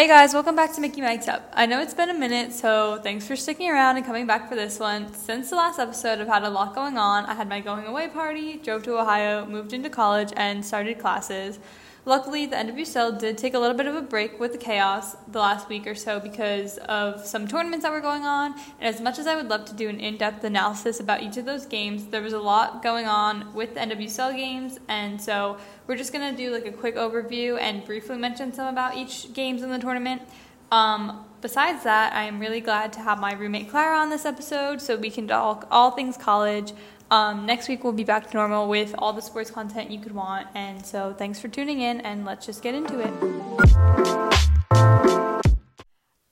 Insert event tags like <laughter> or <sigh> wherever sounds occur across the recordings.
Hey guys, welcome back to Mickey Mike's Up. I know it's been a minute, so thanks for sticking around and coming back for this one. Since the last episode, I've had a lot going on. I had my going away party, drove to Ohio, moved into college, and started classes. Luckily, the NWSL did take a little bit of a break with the chaos the last week or so because of some tournaments that were going on. And as much as I would love to do an in depth analysis about each of those games, there was a lot going on with the NWSL games. And so we're just going to do like a quick overview and briefly mention some about each games in the tournament. Um, besides that, I am really glad to have my roommate Clara on this episode so we can talk all things college. Um, next week we'll be back to normal with all the sports content you could want. And so thanks for tuning in and let's just get into it.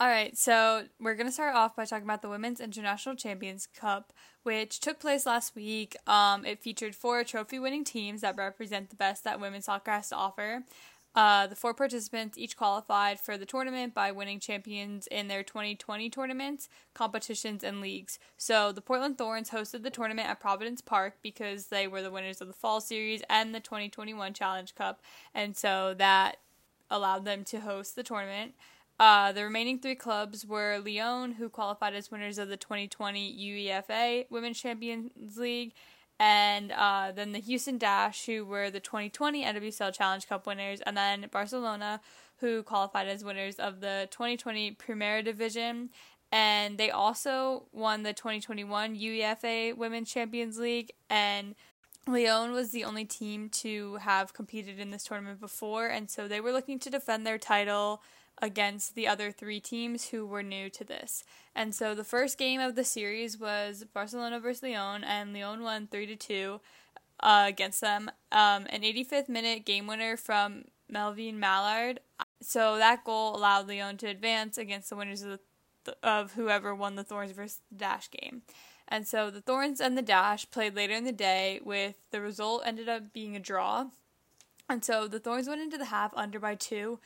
All right, so we're going to start off by talking about the Women's International Champions Cup, which took place last week. Um, it featured four trophy winning teams that represent the best that women's soccer has to offer. Uh, the four participants each qualified for the tournament by winning champions in their 2020 tournaments, competitions, and leagues. So the Portland Thorns hosted the tournament at Providence Park because they were the winners of the Fall Series and the 2021 Challenge Cup, and so that allowed them to host the tournament. Uh, the remaining three clubs were Lyon, who qualified as winners of the 2020 UEFA Women's Champions League, and uh, then the Houston Dash, who were the 2020 NWSL Challenge Cup winners, and then Barcelona, who qualified as winners of the 2020 Primera Division. And they also won the 2021 UEFA Women's Champions League. And Lyon was the only team to have competed in this tournament before, and so they were looking to defend their title against the other three teams who were new to this. And so the first game of the series was Barcelona versus Lyon, and Lyon won 3 to 2 uh, against them. Um, an 85th minute game winner from Melvine Malard. So that goal allowed Lyon to advance against the winners of, the, of whoever won the Thorns versus the Dash game. And so the Thorns and the Dash played later in the day, with the result ended up being a draw. And so the Thorns went into the half under by two,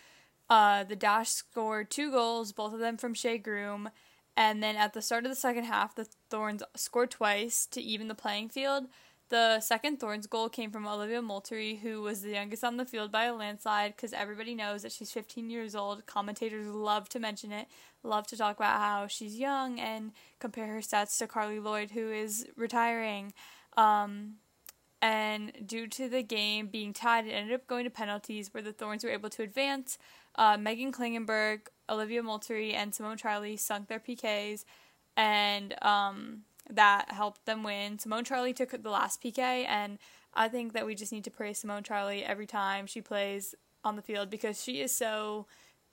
uh, the Dash scored two goals, both of them from Shea Groom. And then at the start of the second half, the Thorns scored twice to even the playing field. The second Thorns goal came from Olivia Moultrie, who was the youngest on the field by a landslide because everybody knows that she's 15 years old. Commentators love to mention it, love to talk about how she's young and compare her stats to Carli Lloyd, who is retiring. Um, and due to the game being tied, it ended up going to penalties where the Thorns were able to advance. Uh, Meghan Klingenberg, Olivia Moultrie, and Simone Charley sunk their PKs, and um, that helped them win. Simone Charley took the last PK, and I think that we just need to praise Simone Charley every time she plays on the field because she is so,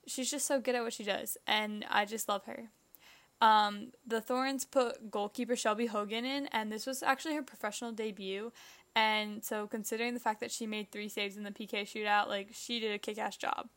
she's just so good at what she does, and I just love her. Um, the Thorns put goalkeeper Shelby Hogan in, and this was actually her professional debut. And so, considering the fact that she made three saves in the PK shootout, like she did a kick ass job.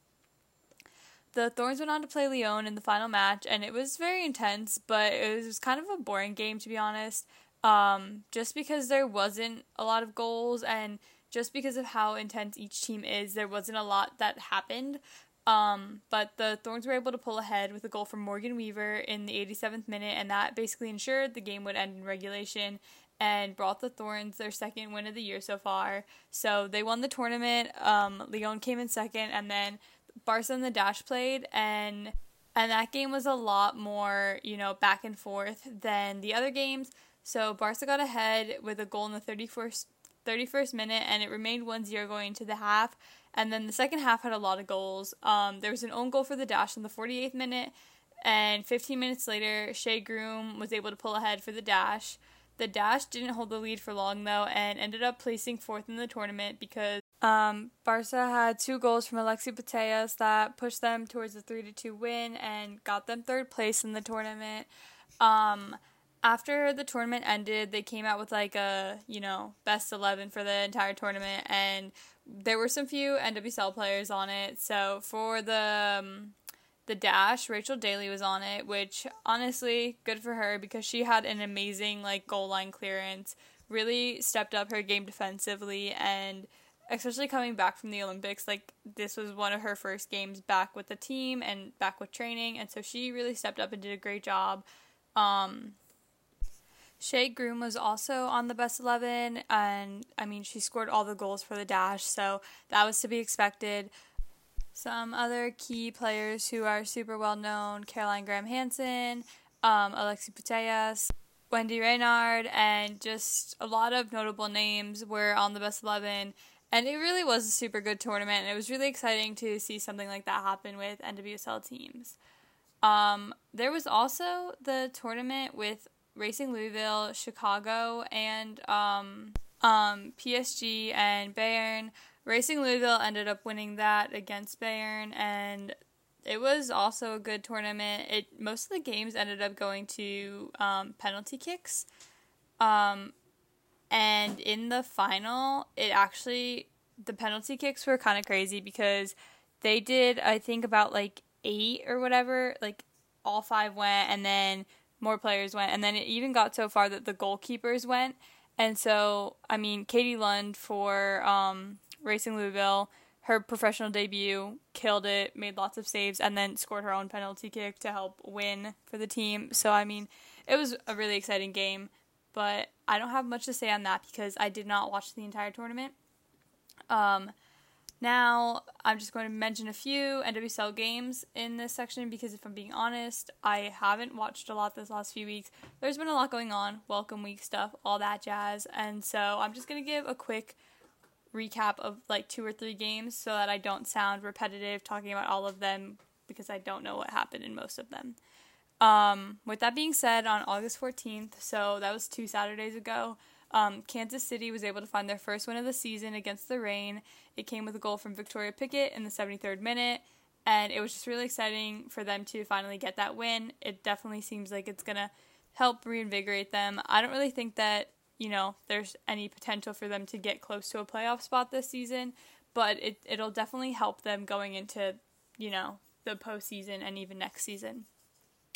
The Thorns went on to play Lyon in the final match, and it was very intense, but it was kind of a boring game to be honest. Um, just because there wasn't a lot of goals, and just because of how intense each team is, there wasn't a lot that happened. Um, but the Thorns were able to pull ahead with a goal from Morgan Weaver in the 87th minute, and that basically ensured the game would end in regulation and brought the Thorns their second win of the year so far. So they won the tournament. Um, Lyon came in second, and then Barca and the Dash played, and and that game was a lot more, you know, back and forth than the other games. So Barca got ahead with a goal in the 31st 31st minute, and it remained 1-0 going into the half. And then the second half had a lot of goals. Um, there was an own goal for the Dash in the 48th minute, and 15 minutes later, Shea Groom was able to pull ahead for the Dash. The Dash didn't hold the lead for long though and ended up placing fourth in the tournament because um, Barca had two goals from Alexia Putellas that pushed them towards a 3 2 win and got them third place in the tournament. Um, after the tournament ended, they came out with like a, you know, best 11 for the entire tournament and there were some few NWSL players on it. So for the um, the dash rachel daly was on it which honestly good for her because she had an amazing like goal line clearance really stepped up her game defensively and especially coming back from the olympics like this was one of her first games back with the team and back with training and so she really stepped up and did a great job um, Shea Groom was also on the best 11, and I mean, she scored all the goals for the dash, so that was to be expected. Some other key players who are super well known Caroline Graham Hansen, um, Alexia Putellas, Wendie Renard, and just a lot of notable names were on the best 11. And it really was a super good tournament, and it was really exciting to see something like that happen with NWSL teams. Um, there was also the tournament with Racing Louisville, Chicago, and um, um, PSG and Bayern. Racing Louisville ended up winning that against Bayern, and it was also a good tournament. It most of the games ended up going to um, penalty kicks, um, and in the final, it actually the penalty kicks were kind of crazy because they did I think about like eight or whatever, like all five went, and then more players went, and then it even got so far that the goalkeepers went, and so I mean Katie Lund for um, Racing Louisville her professional debut, killed it, made lots of saves, and then scored her own penalty kick to help win for the team. So, I mean, it was a really exciting game, but I don't have much to say on that because I did not watch the entire tournament. Um, now, I'm just going to mention a few NWSL games in this section because if I'm being honest, I haven't watched a lot this last few weeks. There's been a lot going on, welcome week stuff, all that jazz, and so I'm just going to give a quick recap of like two or three games so that I don't sound repetitive talking about all of them because I don't know what happened in most of them. Um, with that being said, on August 14th, so that was two Saturdays ago, um, Kansas City was able to find their first win of the season against the rain. It came with a goal from Victoria Pickett in the 73rd minute, and it was just really exciting for them to finally get that win. It definitely seems like it's going to help reinvigorate them. I don't really think that you know, there's any potential for them to get close to a playoff spot this season, but it it'll definitely help them going into, you know, the postseason and even next season.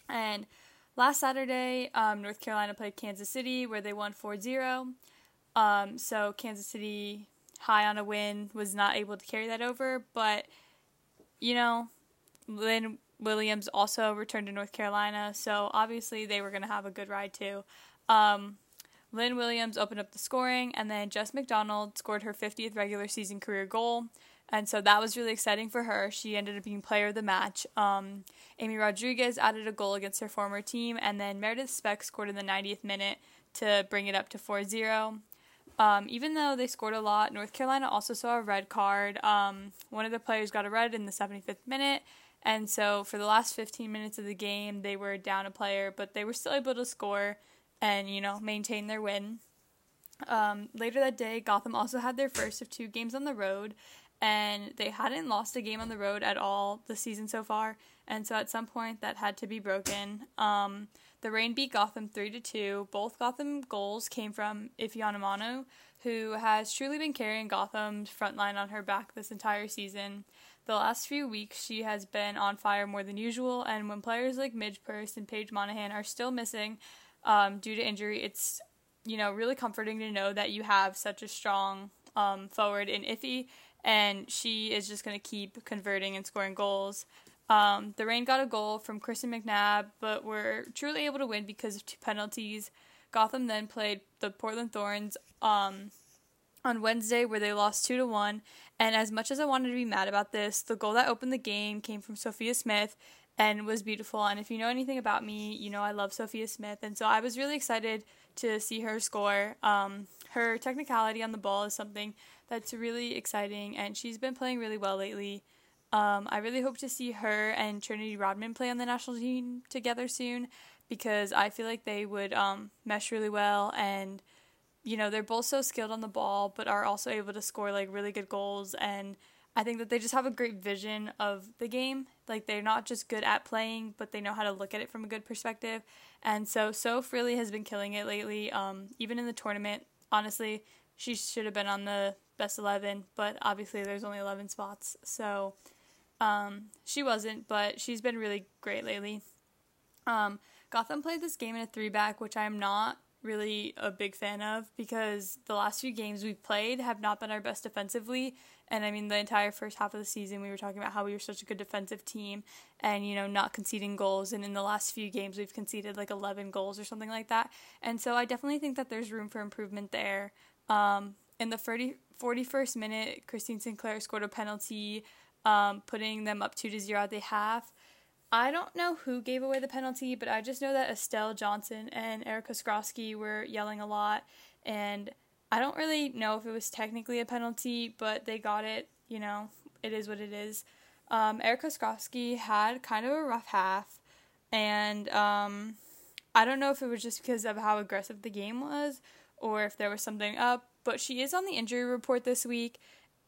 And last Saturday, um, North Carolina played Kansas City where they won 4-0. Um, so Kansas City high on a win was not able to carry that over, but you know, Lynn Williams also returned to North Carolina, so obviously they were going to have a good ride too. Um, Lynn Williams opened up the scoring, and then Jess McDonald scored her 50th regular season career goal. And so that was really exciting for her. She ended up being player of the match. Um, Amy Rodriguez added a goal against her former team, and then Meredith Speck scored in the 90th minute to bring it up to 4 0. Um, even though they scored a lot, North Carolina also saw a red card. Um, one of the players got a red in the 75th minute, and so for the last 15 minutes of the game, they were down a player, but they were still able to score and you know maintain their win. Um, later that day, Gotham also had their first of two games on the road, and they hadn't lost a game on the road at all this season so far. And so at some point, that had to be broken. Um, the Rain beat Gotham three to two. Both Gotham goals came from Ify Onumonu, who has truly been carrying Gotham's front line on her back this entire season. The last few weeks, she has been on fire more than usual, and when players like Midge Purce and Paige Monaghan are still missing, um, due to injury, it's you know really comforting to know that you have such a strong um, forward in Ify, and she is just going to keep converting and scoring goals. Um, the Rain got a goal from Kristen McNabb, but were truly able to win because of two penalties. Gotham then played the Portland Thorns um, on Wednesday, where they lost two to one. And as much as I wanted to be mad about this, the goal that opened the game came from Sophia Smith, and was beautiful. And if you know anything about me, you know I love Sophia Smith, and so I was really excited to see her score. Um, her technicality on the ball is something that's really exciting, and she's been playing really well lately. Um, I really hope to see her and Trinity Rodman play on the national team together soon because I feel like they would um, mesh really well and you know they're both so skilled on the ball but are also able to score like really good goals and I think that they just have a great vision of the game. Like they're not just good at playing, but they know how to look at it from a good perspective. And so Soph really has been killing it lately. Um, even in the tournament, honestly, she should have been on the best 11, but obviously there's only 11 spots. So um, she wasn't, but she's been really great lately. Um, Gotham played this game in a three back, which I'm not really a big fan of because the last few games we've played have not been our best defensively. And I mean, the entire first half of the season, we were talking about how we were such a good defensive team and, you know, not conceding goals. And in the last few games, we've conceded like 11 goals or something like that. And so I definitely think that there's room for improvement there. Um, in the 30, 41st minute, Christine Sinclair scored a penalty um, putting them up two to zero at the half. I don't know who gave away the penalty, but I just know that Estelle Johnson and Erica Skroski were yelling a lot, and I don't really know if it was technically a penalty, but they got it. You know, it is what it is. Um, Erica Skroski had kind of a rough half, and um, I don't know if it was just because of how aggressive the game was or if there was something up, but she is on the injury report this week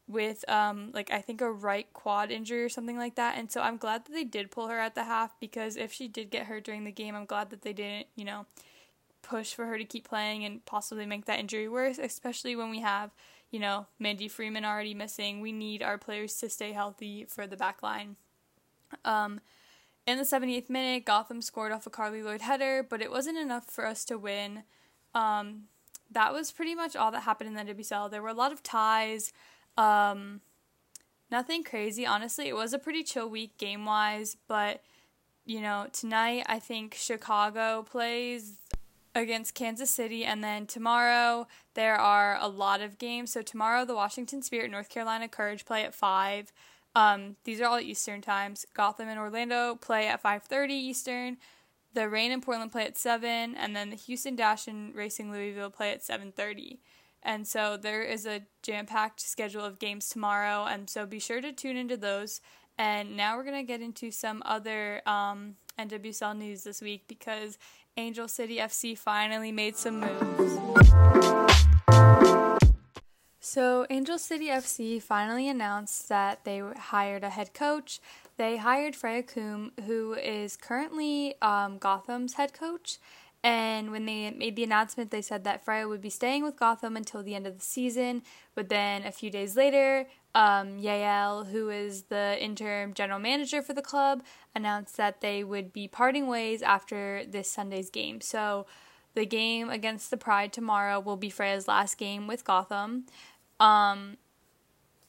with um like I think a right quad injury or something like that. And so I'm glad that they did pull her at the half because if she did get hurt during the game, I'm glad that they didn't, you know, push for her to keep playing and possibly make that injury worse, especially when we have, you know, Mandy Freeman already missing. We need our players to stay healthy for the back line. Um in the 78th minute, Gotham scored off a Carli Lloyd header, but it wasn't enough for us to win. Um, that was pretty much all that happened in the WSL. There were a lot of ties. Um, nothing crazy, honestly. It was a pretty chill week game wise, but you know, tonight I think Chicago plays against Kansas City, and then tomorrow there are a lot of games. So tomorrow the Washington Spirit, North Carolina Courage play at five. Um, these are all Eastern times. Gotham and Orlando play at five thirty Eastern. The Rain and Portland play at seven, and then the Houston Dash and Racing Louisville play at seven thirty. And so there is a jam packed schedule of games tomorrow, and so be sure to tune into those. And now we're going to get into some other um, NWSL news this week because Angel City FC finally made some moves. So, Angel City FC finally announced that they hired a head coach. They hired Freya Coombe, who is currently um, Gotham's head coach, and when they made the announcement, they said that Freya would be staying with Gotham until the end of the season. But then a few days later, um, Yael, who is the interim general manager for the club, announced that they would be parting ways after this Sunday's game. So the game against the Pride tomorrow will be Freya's last game with Gotham. Um,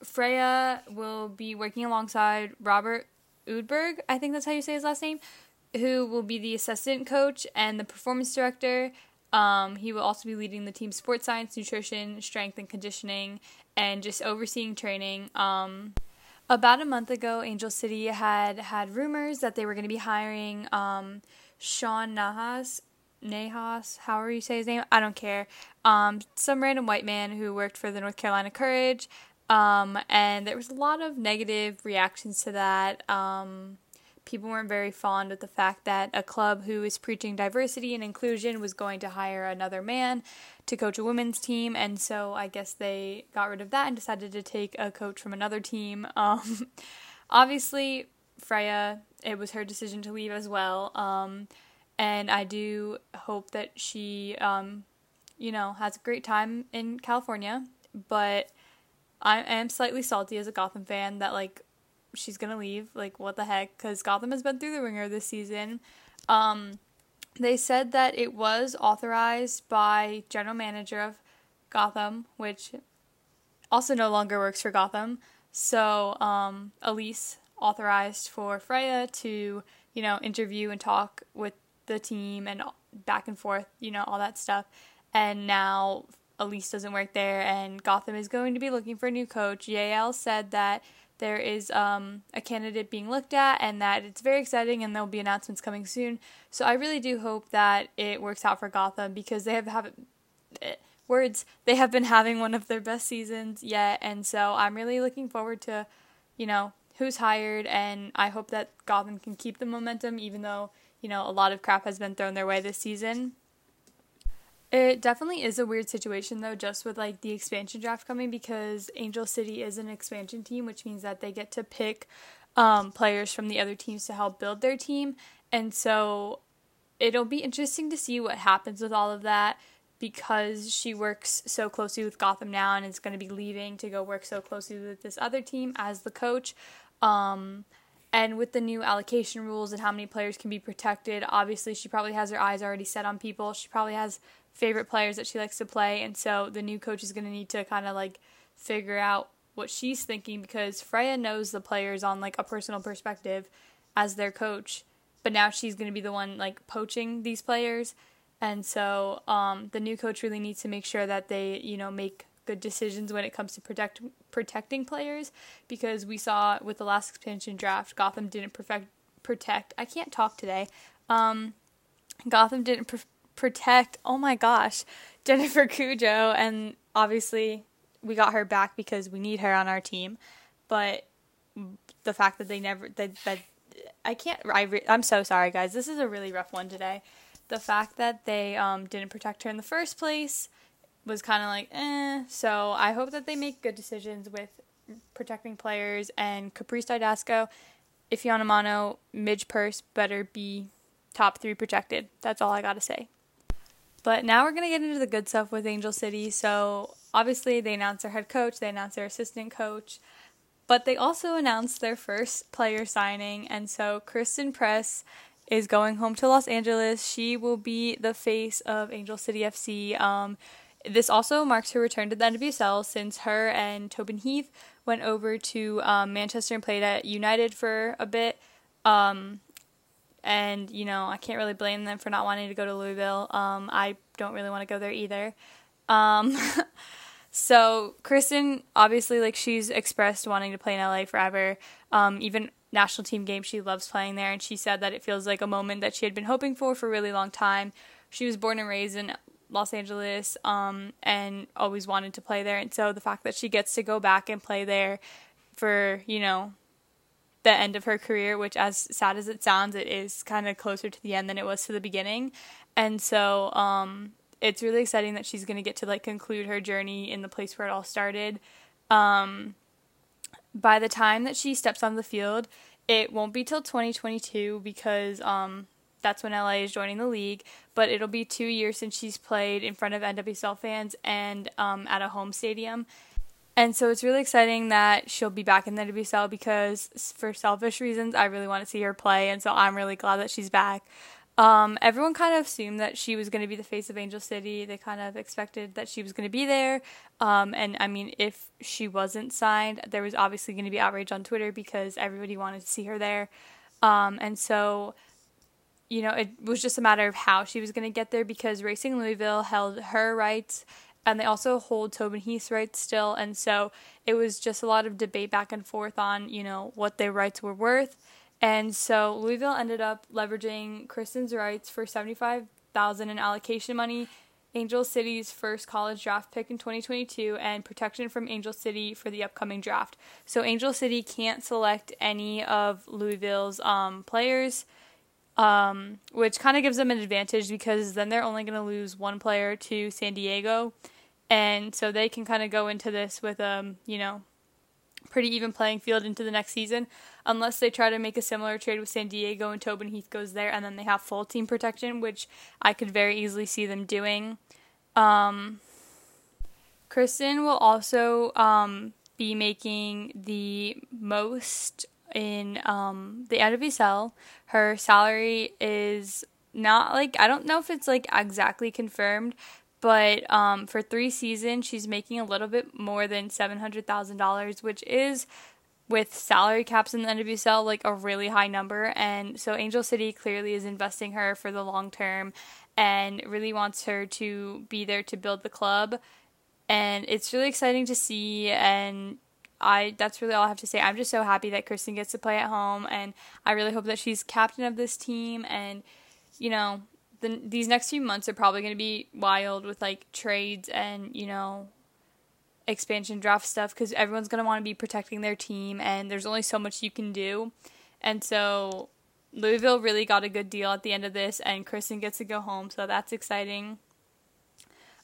Freya will be working alongside Robert Udberg, I think that's how you say his last name, who will be the assistant coach and the performance director. Um, he will also be leading the team sports science, nutrition, strength and conditioning, and just overseeing training. Um, about a month ago, Angel City had had rumors that they were going to be hiring um, Sean Nahas, Nahas, however you say his name, I don't care. Um, some random white man who worked for the North Carolina Courage. Um, and there was a lot of negative reactions to that. Um, people weren't very fond of the fact that a club who is preaching diversity and inclusion was going to hire another man to coach a women's team, and so I guess they got rid of that and decided to take a coach from another team. <laughs> Um, obviously, Freya, it was her decision to leave as well, um, and I do hope that she, um, you know, has a great time in California, but. I am slightly salty as a Gotham fan that like she's gonna leave. Like, what the heck? Because Gotham has been through the ringer this season. Um, they said that it was authorized by general manager of Gotham, which also no longer works for Gotham. So, um, Elise authorized for Freya to, you know, interview and talk with the team and back and forth, you know, all that stuff. And now Elise doesn't work there, and Gotham is going to be looking for a new coach. Yael said that there is um, a candidate being looked at and that it's very exciting and there'll be announcements coming soon. So I really do hope that it works out for Gotham because they have have eh, words they have been having one of their best seasons yet and so I'm really looking forward to you know who's hired and I hope that Gotham can keep the momentum even though you know a lot of crap has been thrown their way this season. It definitely is a weird situation though, just with like the expansion draft coming because Angel City is an expansion team, which means that they get to pick um, players from the other teams to help build their team. And so it'll be interesting to see what happens with all of that because she works so closely with Gotham now and is going to be leaving to go work so closely with this other team as the coach. Um, and with the new allocation rules and how many players can be protected, obviously she probably has her eyes already set on people. She probably has favorite players that she likes to play, and so the new coach is going to need to kind of like figure out what she's thinking because Freya knows the players on like a personal perspective as their coach, but now she's going to be the one like poaching these players. And so um, the new coach really needs to make sure that they, you know, make good decisions when it comes to protect protecting players because we saw with the last expansion draft, Gotham didn't perfect protect. I can't talk today. Um, Gotham didn't protect. Oh my gosh, <laughs> Jennifer Cudjoe, and obviously we got her back because we need her on our team. But the fact that they never that that I can't. I re, I'm so sorry, guys. This is a really rough one today. The fact that they um, didn't protect her in the first place was kind of like, eh. So I hope that they make good decisions with protecting players and Caprice Dydasco, Ify Onumonu, Midge Purce better be top three protected. That's all I gotta say. But now we're gonna get into the good stuff with Angel City. So obviously they announced their head coach, they announced their assistant coach, but they also announced their first player signing, and so Christen Press is going home to Los Angeles. She will be the face of Angel City FC. Um, this also marks her return to the NWSL since her and Tobin Heath went over to um, Manchester and played at United for a bit. Um, and you know I can't really blame them for not wanting to go to Louisville. Um, I don't really want to go there either. Um, <laughs> so Christen, obviously, like she's expressed wanting to play in LA forever. Um, even national team games, she loves playing there, and she said that it feels like a moment that she had been hoping for for a really long time. She was born and raised in Los Angeles, um, and always wanted to play there, and so the fact that she gets to go back and play there for you know the end of her career, which, as sad as it sounds, it is kind of closer to the end than it was to the beginning. And so um, it's really exciting that she's going to get to like conclude her journey in the place where it all started. Um, by the time that she steps on the field, it won't be till 2022 because um, that's when LA is joining the league. But it'll be two years since she's played in front of NWSL fans and um, at a home stadium. And so it's really exciting that she'll be back in the WSL because, for selfish reasons, I really want to see her play. And so I'm really glad that she's back. Um, everyone kind of assumed that she was going to be the face of Angel City. They kind of expected that she was going to be there. Um, and I mean, if she wasn't signed, there was obviously going to be outrage on Twitter because everybody wanted to see her there. Um, and so, you know, it was just a matter of how she was going to get there because Racing Louisville held her rights and they also hold Tobin Heath's rights still. And so it was just a lot of debate back and forth on, you know, what their rights were worth. And so Louisville ended up leveraging Christen's rights for 75000 in allocation money, Angel City's first college draft pick in 2022, and protection from Angel City for the upcoming draft. So Angel City can't select any of Louisville's um, players um, which kind of gives them an advantage because then they're only going to lose one player to San Diego, and so they can kind of go into this with um, you know, pretty even playing field into the next season, unless they try to make a similar trade with San Diego and Tobin Heath goes there, and then they have full team protection, which I could very easily see them doing. Um, Christen will also um, be making the most in um, the NWSL. Her salary is not like I don't know if it's like exactly confirmed, but um, for three seasons she's making a little bit more than seven hundred thousand dollars, which is with salary caps in the NWSL like a really high number. And so Angel City clearly is investing her for the long term and really wants her to be there to build the club. And it's really exciting to see and I that's really all I have to say. I'm just so happy that Christen gets to play at home, and I really hope that she's captain of this team. And you know, the, these next few months are probably going to be wild with like trades and you know expansion draft stuff because everyone's going to want to be protecting their team, and there's only so much you can do. And so Louisville really got a good deal at the end of this, and Christen gets to go home, so that's exciting.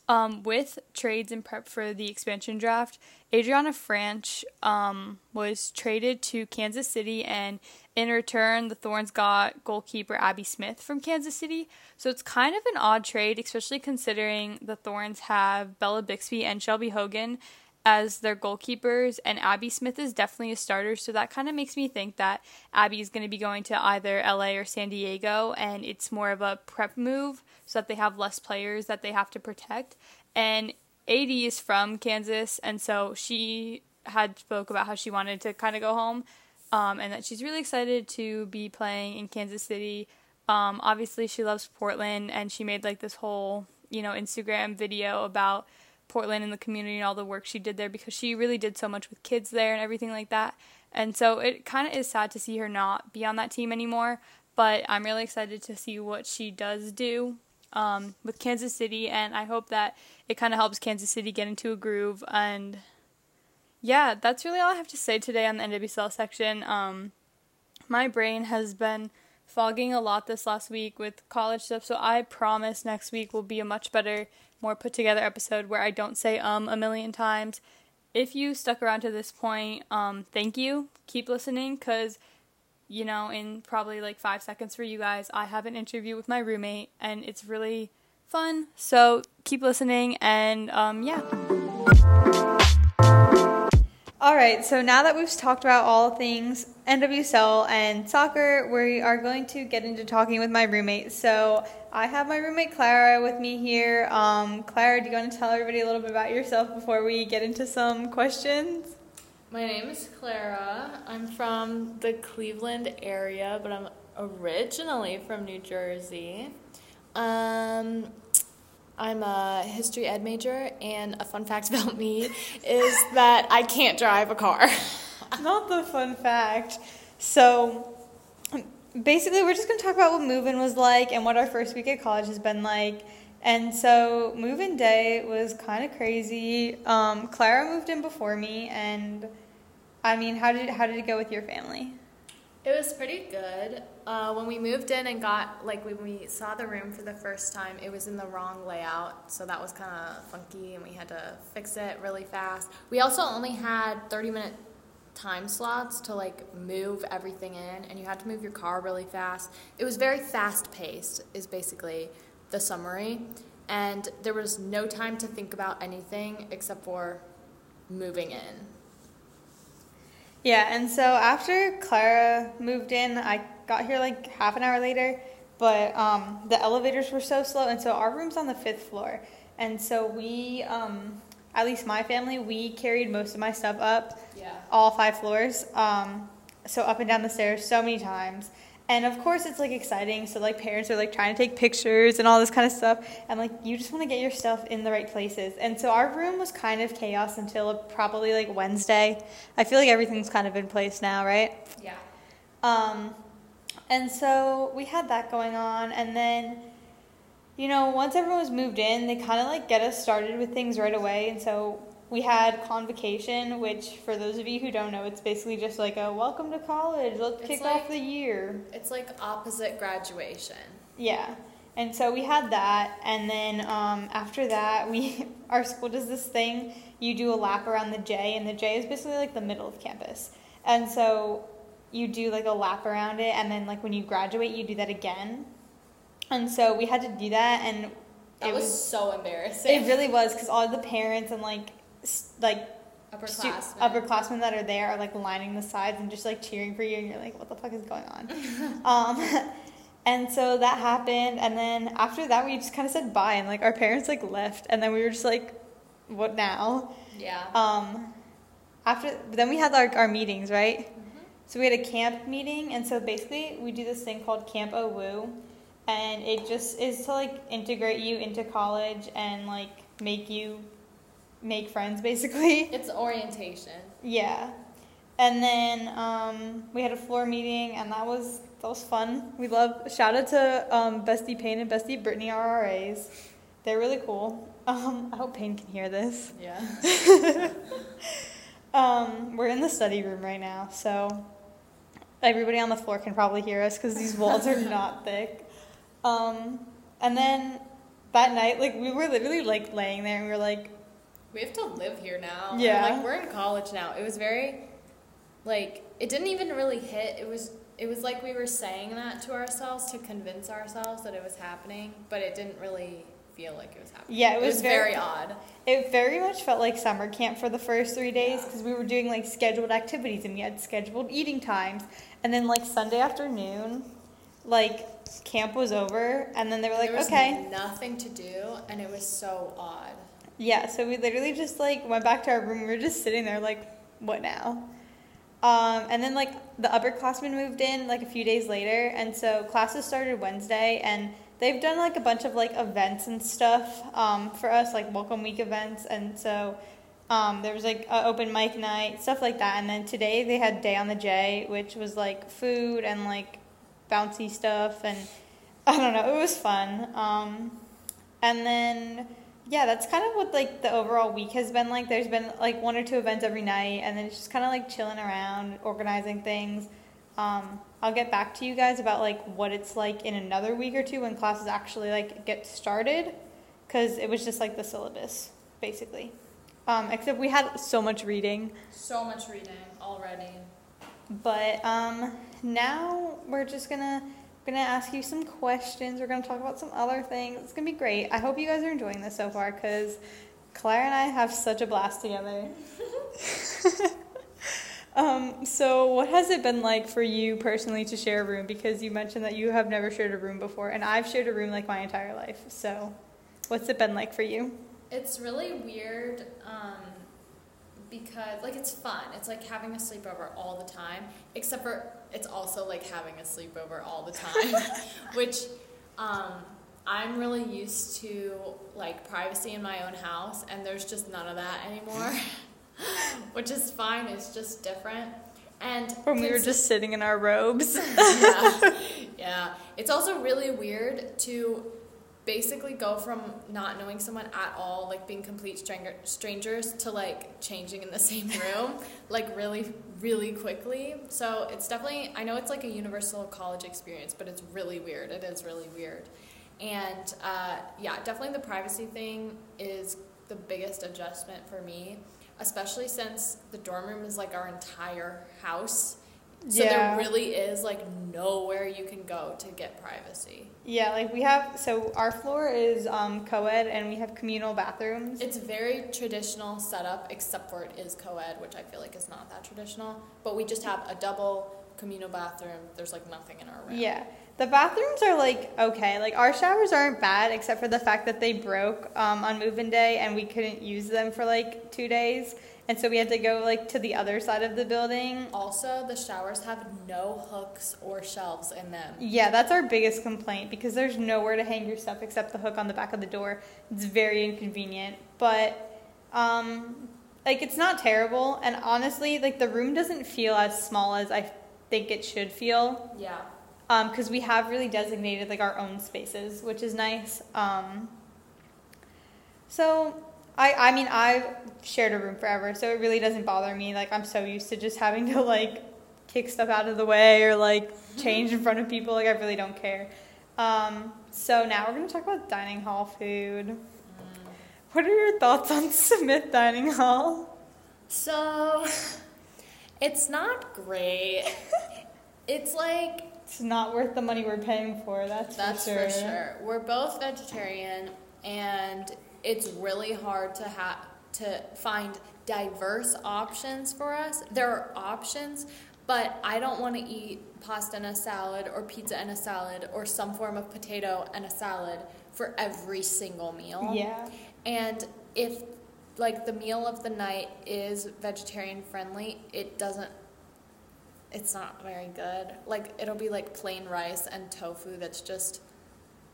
Um, with trades and prep for the expansion draft, Adrianna Franch um, was traded to Kansas City, and in return, the Thorns got goalkeeper Abby Smith from Kansas City. So it's kind of an odd trade, especially considering the Thorns have Bella Bixby and Shelby Hogan as their goalkeepers, and Abby Smith is definitely a starter. So that kind of makes me think that Abby is going to be going to either LA or San Diego, and it's more of a prep move so that they have less players that they have to protect. And AD is from Kansas, and so she had spoke about how she wanted to kind of go home, um, and that she's really excited to be playing in Kansas City. Um, obviously, she loves Portland, and she made like this whole you know Instagram video about Portland and the community and all the work she did there because she really did so much with kids there and everything like that. And so it kind of is sad to see her not be on that team anymore, but I'm really excited to see what she does do um, with Kansas City, and I hope that it kind of helps Kansas City get into a groove. And yeah, that's really all I have to say today on the NWSL section. Um, my brain has been fogging a lot this last week with college stuff, so I promise next week will be a much better, more put together episode where I don't say um a million times. If you stuck around to this point, um, thank you. Keep listening because you know, in probably like five seconds for you guys, I have an interview with my roommate and it's really fun. So keep listening and um, yeah. All right, so now that we've talked about all things NWSL and soccer, we are going to get into talking with my roommate. So I have my roommate Clara with me here. Um, Clara, do you want to tell everybody a little bit about yourself before we get into some questions? My name is Clara. I'm from the Cleveland area, but I'm originally from New Jersey. Um, I'm a history ed major, and a fun fact <laughs> about me is that I can't drive a car. <laughs> Not the fun fact. So, basically, we're just going to talk about what move-in was like and what our first week at college has been like. And so, move-in day was kind of crazy. Um, Clara moved in before me, and I mean, how did how did it go with your family? It was pretty good. Uh, when we moved in and got like when we saw the room for the first time, it was in the wrong layout, so that was kind of funky, and we had to fix it really fast. We also only had thirty minute time slots to like move everything in, and you had to move your car really fast. It was very fast paced, is basically the summary, and there was no time to think about anything except for moving in. Yeah, and so after Clara moved in, I got here like half an hour later, but um, the elevators were so slow, and so our room's on the fifth floor, and so we, um, at least my family, we carried most of my stuff up, yeah. all five floors, um, so up and down the stairs so many times, and of course it's like exciting. So like parents are like trying to take pictures and all this kind of stuff. And like you just want to get your stuff in the right places. And so our room was kind of chaos until probably like wednesday. I feel like everything's kind of in place now right? Yeah. Um and so we had that going on. And then you know once everyone was moved in they kind of like get us started with things right away. And so we had convocation, which for those of you who don't know, it's basically just like a welcome to college. Let's It's kick like- off the year. It's like opposite graduation. Yeah. And so we had that, and then um, after that, we <laughs> our school does this thing. You do a lap around the J, and the J is basically like the middle of campus. And so you do like a lap around it, and then like when you graduate, you do that again. And so we had to do that, and That it was, was so embarrassing. it really was because all the parents and like like stu- upperclassmen. upperclassmen that are there are like lining the sides and just like cheering for you, and you're like, what the fuck is going on? <laughs> um, <laughs> and so that happened, and then after that, we just kind of said bye, and like our parents like left, and then we were just like, what now? yeah. Um, after then we had like our meetings, right? Mhm. So we had a camp meeting, and so basically we do this thing called Camp OWU, and it just is to like integrate you into college and like make you make friends, basically. <laughs> It's orientation. Yeah. And then um, we had a floor meeting, and that was that was fun. We love shout out to um, Bestie Payne and Bestie Brittany RRAs. They're really cool. <laughs> Um, I hope Payne can hear this. Yeah. <laughs> Um, we're in the study room right now, so everybody on the floor can probably hear us because these walls are not thick. Um, and then that night, like we were literally like laying there, and we were like, We have to live here now. And, Yeah. Like we're in college now. It was very like it didn't even really hit. It was it was like we were saying that to ourselves to convince ourselves that it was happening, but it didn't really feel like it was happening. Yeah, it was very, very- odd. It very much felt like summer camp for the first three days Yeah. because we were doing like scheduled activities and we had scheduled eating times. And then like Sunday afternoon, like camp was over, and then they were like, there was okay, nothing to do, and it was so odd. Yeah. So we literally just like went back to our room. We were just sitting there like, what now? Um, and then like the upperclassmen moved in like a few days later, and so classes started Wednesday, and they've done like a bunch of like events and stuff um, for us, like welcome week events, and so um, there was like an open mic night, stuff like that. And then today they had Day on the J, which was like food and like bouncy stuff, and <laughs> I don't know, it was fun. Um, and then yeah, that's kind of what like the overall week has been like. There's been like one or two events every night, and then it's just kind of like chilling around, organizing things. Um, I'll get back to you guys about like what it's like in another week or two when classes actually like get started, because it was just like the syllabus basically. Um, except we had so much reading. So much reading already. But um, now we're just gonna gonna ask you some questions. We're gonna talk about some other things. It's gonna be great. I hope you guys are enjoying this so far because Claire and I have such a blast together. <laughs> um, so, what has it been like for you personally to share a room? Because you mentioned that you have never shared a room before, and I've shared a room like my entire life. So, what's it been like for you? It's really weird um, because, like, it's fun. It's like having a sleepover all the time, except for it's also like having a sleepover all the time, <laughs> which um, I'm really used to, like, privacy in my own house, and there's just none of that anymore, <laughs> which is fine. It's just different. And When we were just sitting in our robes. <laughs> yeah. yeah. It's also really weird to basically go from not knowing someone at all, like being complete stranger- strangers, to like changing in the <laughs> same room, like really, really quickly. So it's definitely, I know it's like a universal college experience, but it's really weird. It is really weird. And uh, yeah, definitely the privacy thing is the biggest adjustment for me, especially since the dorm room is like our entire house. So Yeah. there really is like nowhere you can go to get privacy. Yeah, like we have, so our floor is um, co ed and we have communal bathrooms. It's very traditional setup, except for it is co-ed, which I feel like is not that traditional. But we just have a double communal bathroom. There's like nothing in our room. Yeah. The bathrooms are like okay. Like our showers aren't bad except for the fact that they broke um, on move-in day and we couldn't use them for like two days, and so we had to go like to the other side of the building. Also, the showers have no hooks or shelves in them. Yeah, that's our biggest complaint because there's nowhere to hang your stuff except the hook on the back of the door. It's very inconvenient, but um, like it's not terrible. And honestly, like the room doesn't feel as small as I think it should feel. Yeah. Um because we have really designated like our own spaces, which is nice. Um, so I I mean I've shared a room forever, so it really doesn't bother me. Like I'm so used to just having to like kick stuff out of the way or like change in front of people. Like I really don't care. Um, so now we're gonna talk about dining hall food. What are your thoughts on <laughs> Smith Dining Hall? So, it's not great. <laughs> it's like It's not worth the money we're paying for. That's, That's for sure. for sure. We're both vegetarian, and it's really hard to have to find diverse options for us. There are options, but I don't want to eat pasta and a salad, or pizza and a salad, or some form of potato and a salad for every single meal. Yeah. And if like the meal of the night is vegetarian friendly, it doesn't it's not very good. Like it'll be like plain rice and tofu that's just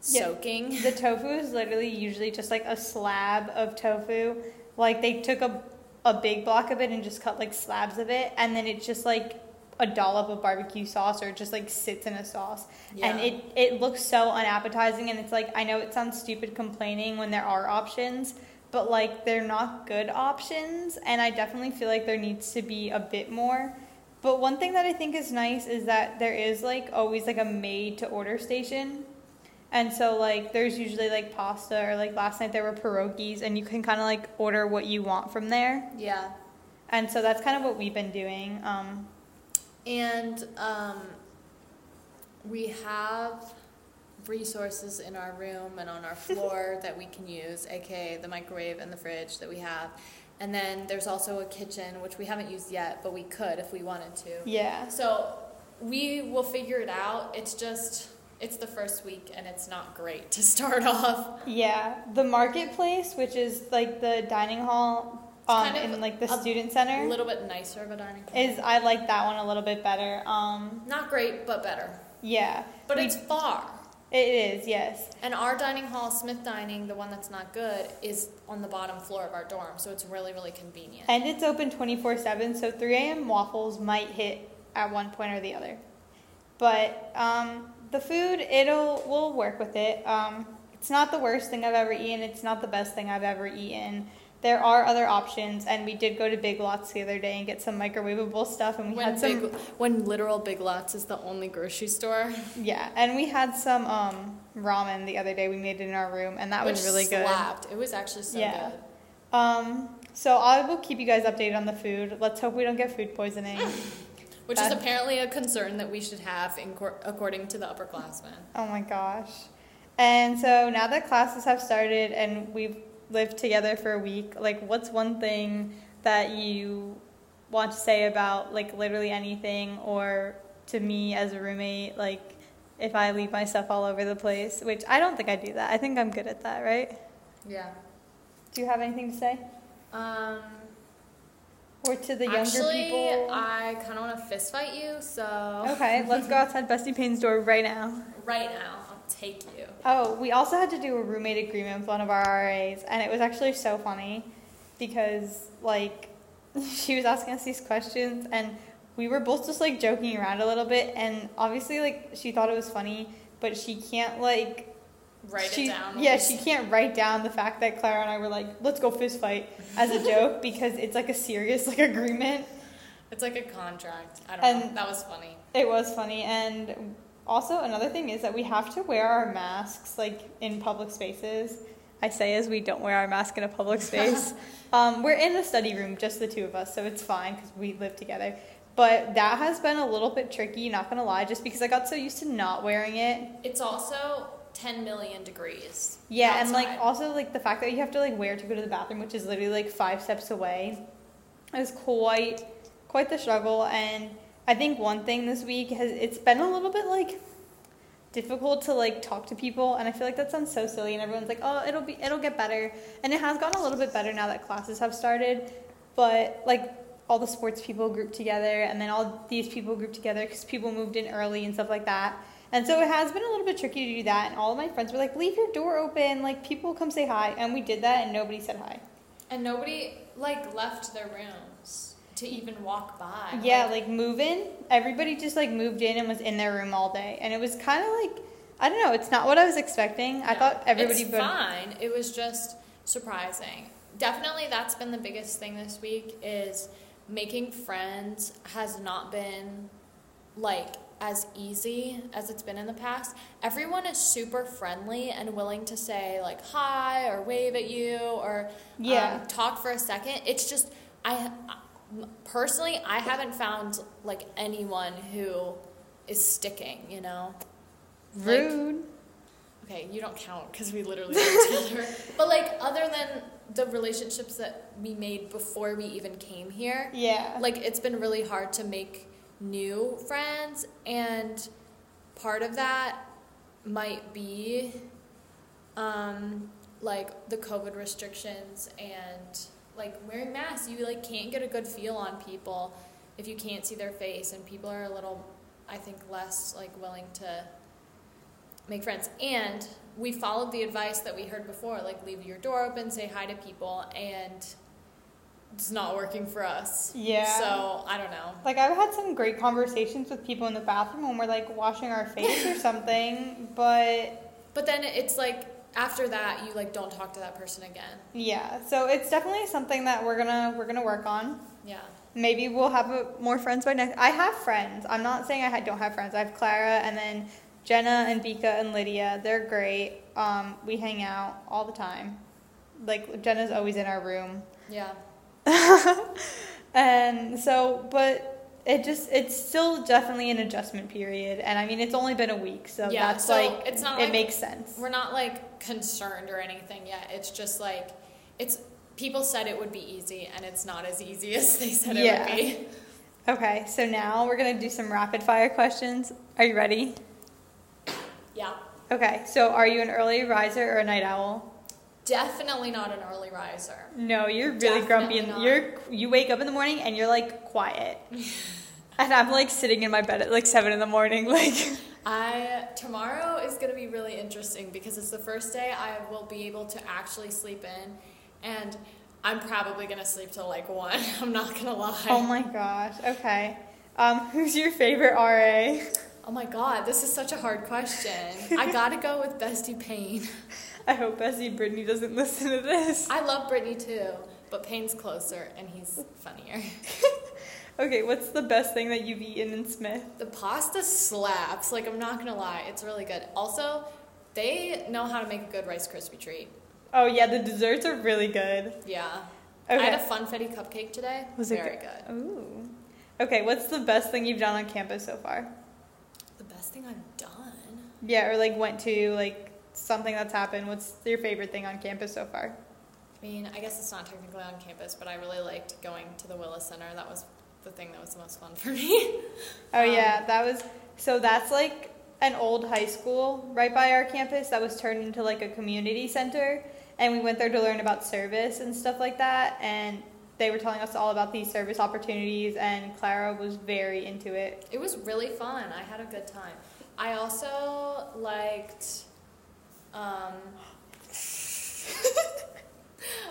Yeah. soaking. The tofu is literally usually just like a slab of tofu. Like they took a a big block of it and just cut like slabs of it, and then it's just like a dollop of barbecue sauce or just like sits in a sauce. And it it looks so unappetizing, and it's like I know it sounds stupid complaining when there are options. But like they're not good options, and I definitely feel like there needs to be a bit more. But one thing that I think is nice is that there is like always like a made to order station. And so like there's usually like pasta or like last night there were pierogies and you can kind of like order what you want from there. Yeah. And so that's kind of what we've been doing. Um, And um, we have resources in our room and on our <laughs> floor that we can use, aka the microwave and the fridge that we have. And then there's also a kitchen, which we haven't used yet, but we could if we wanted to. yeah. So we will figure it out. It's just, it's the first week and it's not great to start <laughs> off. Yeah. The marketplace, which is like the dining hall um, kind of in like the student A little bit nicer of a dining hall. is I like that one a little bit better. Um, Not great, but better. yeah. But We- it's far. It is, yes. And our dining hall, Smith Dining, the one that's not good, is on the bottom floor of our dorm, so it's really, really convenient. And it's open 24 7, so 3 a.m. waffles might hit at one point or the other. But um, the food, it'll, we'll work with it. Um, it's not the worst thing I've ever eaten, it's not the best thing I've ever eaten. There are other options, and we did go to Big Lots the other day and get some microwavable stuff, and we when had some. big, when literal Big Lots is the only grocery store, <laughs> Yeah, and we had some um, ramen the other day. We made it in our room, and that which was really good. slapped. It was actually so Yeah. good. Um, so I will keep you guys updated on the food. Let's hope we don't get food poisoning. <laughs> Which is apparently a concern that we should have, in cor- according to the upperclassmen. oh my gosh. And so now that classes have started and we've lived together for a week, like what's one thing that you want to say about like literally anything or to me as a roommate, like if I leave my stuff all over the place, which I don't think I do that. I think I'm good at that, right? Yeah. Do you have anything to say? Um, Or to the younger actually, people? I kind of want to fist fight you, so Okay, let's go outside Bestie Payne's door right now. right now, I'll take you. Oh, we also had to do a roommate agreement with one of our RAs, and it was actually so funny because, like, <laughs> she was asking us these questions, and we were both just, like, joking around a little bit, and obviously, like, she thought it was funny, but she can't, like, Write she, it down. Yeah, she can't write down the fact that Clara and I were like, let's go fist fight as a joke <laughs> because it's, like, a serious, like, agreement. It's like a contract. I don't know. And- That was funny. It was funny, and also another thing is that we have to wear our masks like in public spaces. I say as we don't wear our mask in a public <laughs> space. um, we're in the study room, just the two of us, so it's fine because we live together. But that has been a little bit tricky, not gonna lie, just because I got so used to not wearing it. It's also 10 million degrees. Yeah, and like also like the fact that you have to like wear to go to the bathroom, which is literally like five steps away, is quite quite the struggle. And I think one thing this week has it's been a little bit like difficult to like talk to people, and I feel like that sounds so silly. And everyone's like, oh, it'll be it'll get better, and it has gotten a little bit better now that classes have started. But like all the sports people grouped together, and then all these people grouped together because people moved in early and stuff like that. And so it has been a little bit tricky to do that. And all of my friends were like, leave your door open, like people come say hi. And we did that, and nobody said hi. And nobody, like, left their rooms to even walk by. Yeah, like move in. Everybody just like moved in and was in their room all day. And it was kind of like, I don't know, it's not what I was expecting. I thought everybody it's would. fine. It was just surprising. Definitely, that's been the biggest thing this week is making friends has not been like as easy as it's been in the past. Everyone is super friendly and willing to say like hi or wave at you or Yeah. um, talk for a second. It's just I personally I haven't found like anyone who is sticking. You know. Like, Rude. Okay, you don't count because we literally live together. <laughs> But like, other than the relationships that we made before we even came here, yeah. like it's been really hard to make new friends, and part of that might be, um, like the COVID restrictions and like wearing masks. You like can't get a good feel on people if you can't see their face, and people are a little, I think, less like willing to make friends. And we followed the advice that we heard before, like leave your door open, say hi to people, and it's not working for us. Yeah. So I don't know. Like I've had some great conversations with people in the bathroom when we're like washing our face or something, <laughs> but But then it's like after that, you like don't talk to that person again. yeah. So it's definitely something that we're gonna we're gonna work on. Yeah. Maybe we'll have a, more friends by next. I have friends. I'm not saying I don't have friends. I have Clara and then Jenna and Bika and Lydia. They're great. Um, we hang out all the time. Like Jenna's always in our room. Yeah. <laughs> and so, but it just it's still definitely an adjustment period. And I mean, it's only been a week, so Yeah, that's so like it's not it like- makes sense. We're not like concerned or anything yet. It's just like it's people said it would be easy and it's not as easy <laughs> as they said Yeah. it would be. Okay, so now we're gonna do some rapid fire questions. Are you ready? Yeah. Okay, so are you an early riser or a night owl? Definitely not an early riser. No, you're really grumpy, and not. you're you wake up in the morning and you're like quiet, <laughs> and I'm like sitting in my bed at like seven in the morning, <laughs> like I tomorrow is going to be really interesting because it's the first day I will be able to actually sleep in, and I'm probably going to sleep till like one. <laughs> I'm not going to lie. Oh my gosh. Okay. Um, who's your favorite RA? Oh my god, this is such a hard question. I gotta go with Bestie Payne. I hope Bestie Brittany doesn't listen to this. I love Brittany too, but Payne's closer and he's funnier. <laughs> Okay, what's the best thing that you've eaten in Smith? The pasta slaps. Like I'm not gonna lie, it's really good. Also, they know how to make a good Rice Krispie treat. Oh yeah, the desserts are really good. Yeah. Okay. I had a funfetti cupcake today. Was it very good? good? Ooh. Okay, what's the best thing you've done on campus so far? The best thing I've done. Yeah, or like went to like something that's happened. What's your favorite thing on campus so far? I mean, I guess it's not technically on campus, but I really liked going to the Willis Center. That was the thing that was the most fun for me. <laughs> Oh Um, yeah, that was so that's like an old high school right by our campus that was turned into like a community center and we went there to learn about service and stuff like that and they were telling us all about these service opportunities and Clara was very into it. It was really fun. I had a good time. I also liked. Um, <laughs>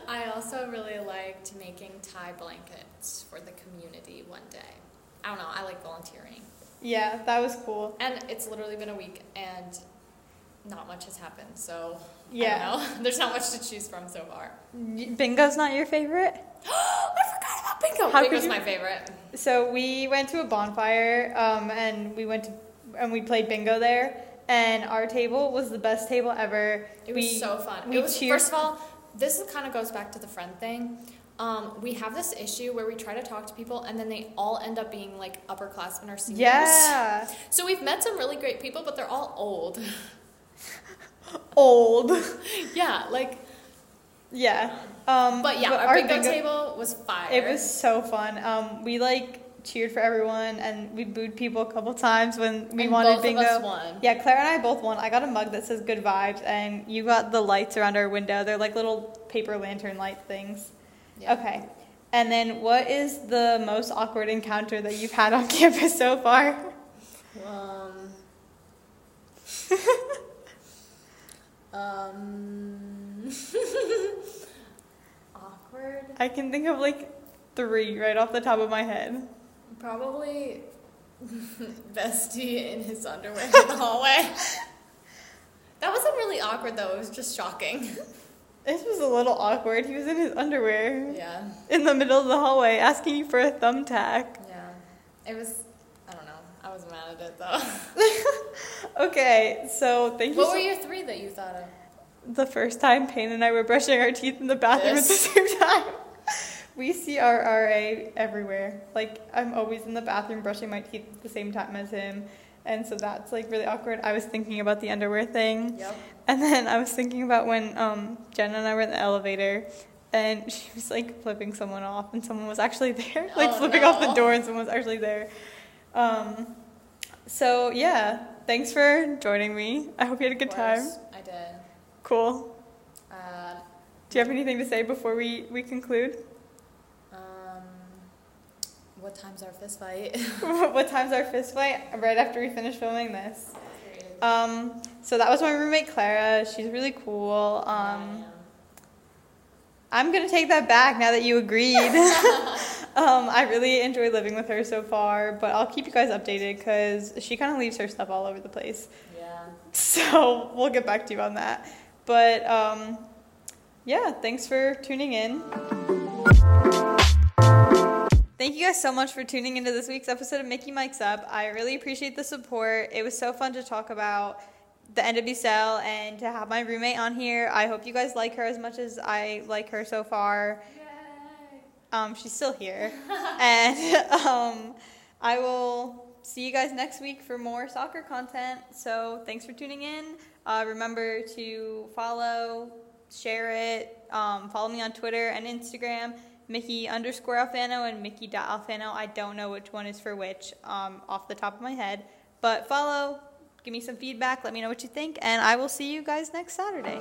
I also really liked making tie blankets for the community one day. I don't know. I like volunteering, Yeah, that was cool. and it's literally been a week, and not much has happened. So Yeah. I don't know. <laughs> There's not much to choose from so far. Bingo's not your favorite? <gasps> I forgot about bingo. How Bingo's you- my favorite. So we went to a bonfire, um, and we went to and we played bingo there. And our table was the best table ever. It was we, so fun. we It was cheered- first of all, this kind of goes back to the friend thing. Um, we have this issue where we try to talk to people and then they all end up being like upperclassmen or seniors. Yeah, So we've met some really great people, but they're all old. <laughs> old. <laughs> yeah, like. yeah. Um, But yeah, our, bingo, bingo- table was fire. It was so fun. Um, we like cheered for everyone, and we booed people a couple times when we And wanted bingo. Of us won. Yeah, Claire and I both won. I got a mug that says "Good Vibes," and you got the lights around our window. They're like little paper lantern light things. Yeah. Okay. And then, what is the most awkward encounter that you've had on <laughs> campus so far? Um. <laughs> um. <laughs> awkward. I can think of like three right off the top of my head. Probably <laughs> Bestie in his underwear in the hallway. That wasn't really awkward though, it was just shocking. This was a little awkward. He was in his underwear Yeah. in the middle of the hallway asking you for a thumbtack. Yeah. It was I don't know. I was mad at it though. <laughs> Okay, so thank you. what so- were your three that you thought of? the first time Payne and I were brushing our teeth in the bathroom at the same time. We see our RA everywhere. Like I'm always in the bathroom brushing my teeth at the same time as him. And so that's like really awkward. I was thinking about the underwear thing. Yep. And then I was thinking about when um, Jenna and I were in the elevator and <laughs> she was like flipping someone off and someone was actually <laughs> there. like Oh, flipping off the door and someone was actually there. Um, so yeah, thanks for joining me. I hope you had a good time. I did. Cool. Uh, Do you have anything to say before we, we conclude? What time's our fist fight? <laughs> <laughs> what time's our fist fight? Right after we finish filming this. Um, so that was my roommate Clara. She's really cool. Um, I'm gonna take that back now that you agreed. <laughs> um, I really enjoy living with her so far, but I'll keep you guys updated because she kind of leaves her stuff all over the place. yeah. So we'll get back to you on that. But um, yeah, thanks for tuning in. Thank you guys so much for tuning into this week's episode of Mickey Mike's Up. I really appreciate the support. It was so fun to talk about the NWSL and to have my roommate on here. I hope you guys like her as much as I like her so far. Um, she's still here. <laughs> and um, I will see you guys next week for more soccer content. So thanks for tuning in. Uh, remember to follow, share it, um, follow me on Twitter and Instagram, Mickey underscore Alfano and Mickey dot Alfano. I don't know which one is for which um, off the top of my head. But follow, give me some feedback, let me know what you think, and I will see you guys next Saturday.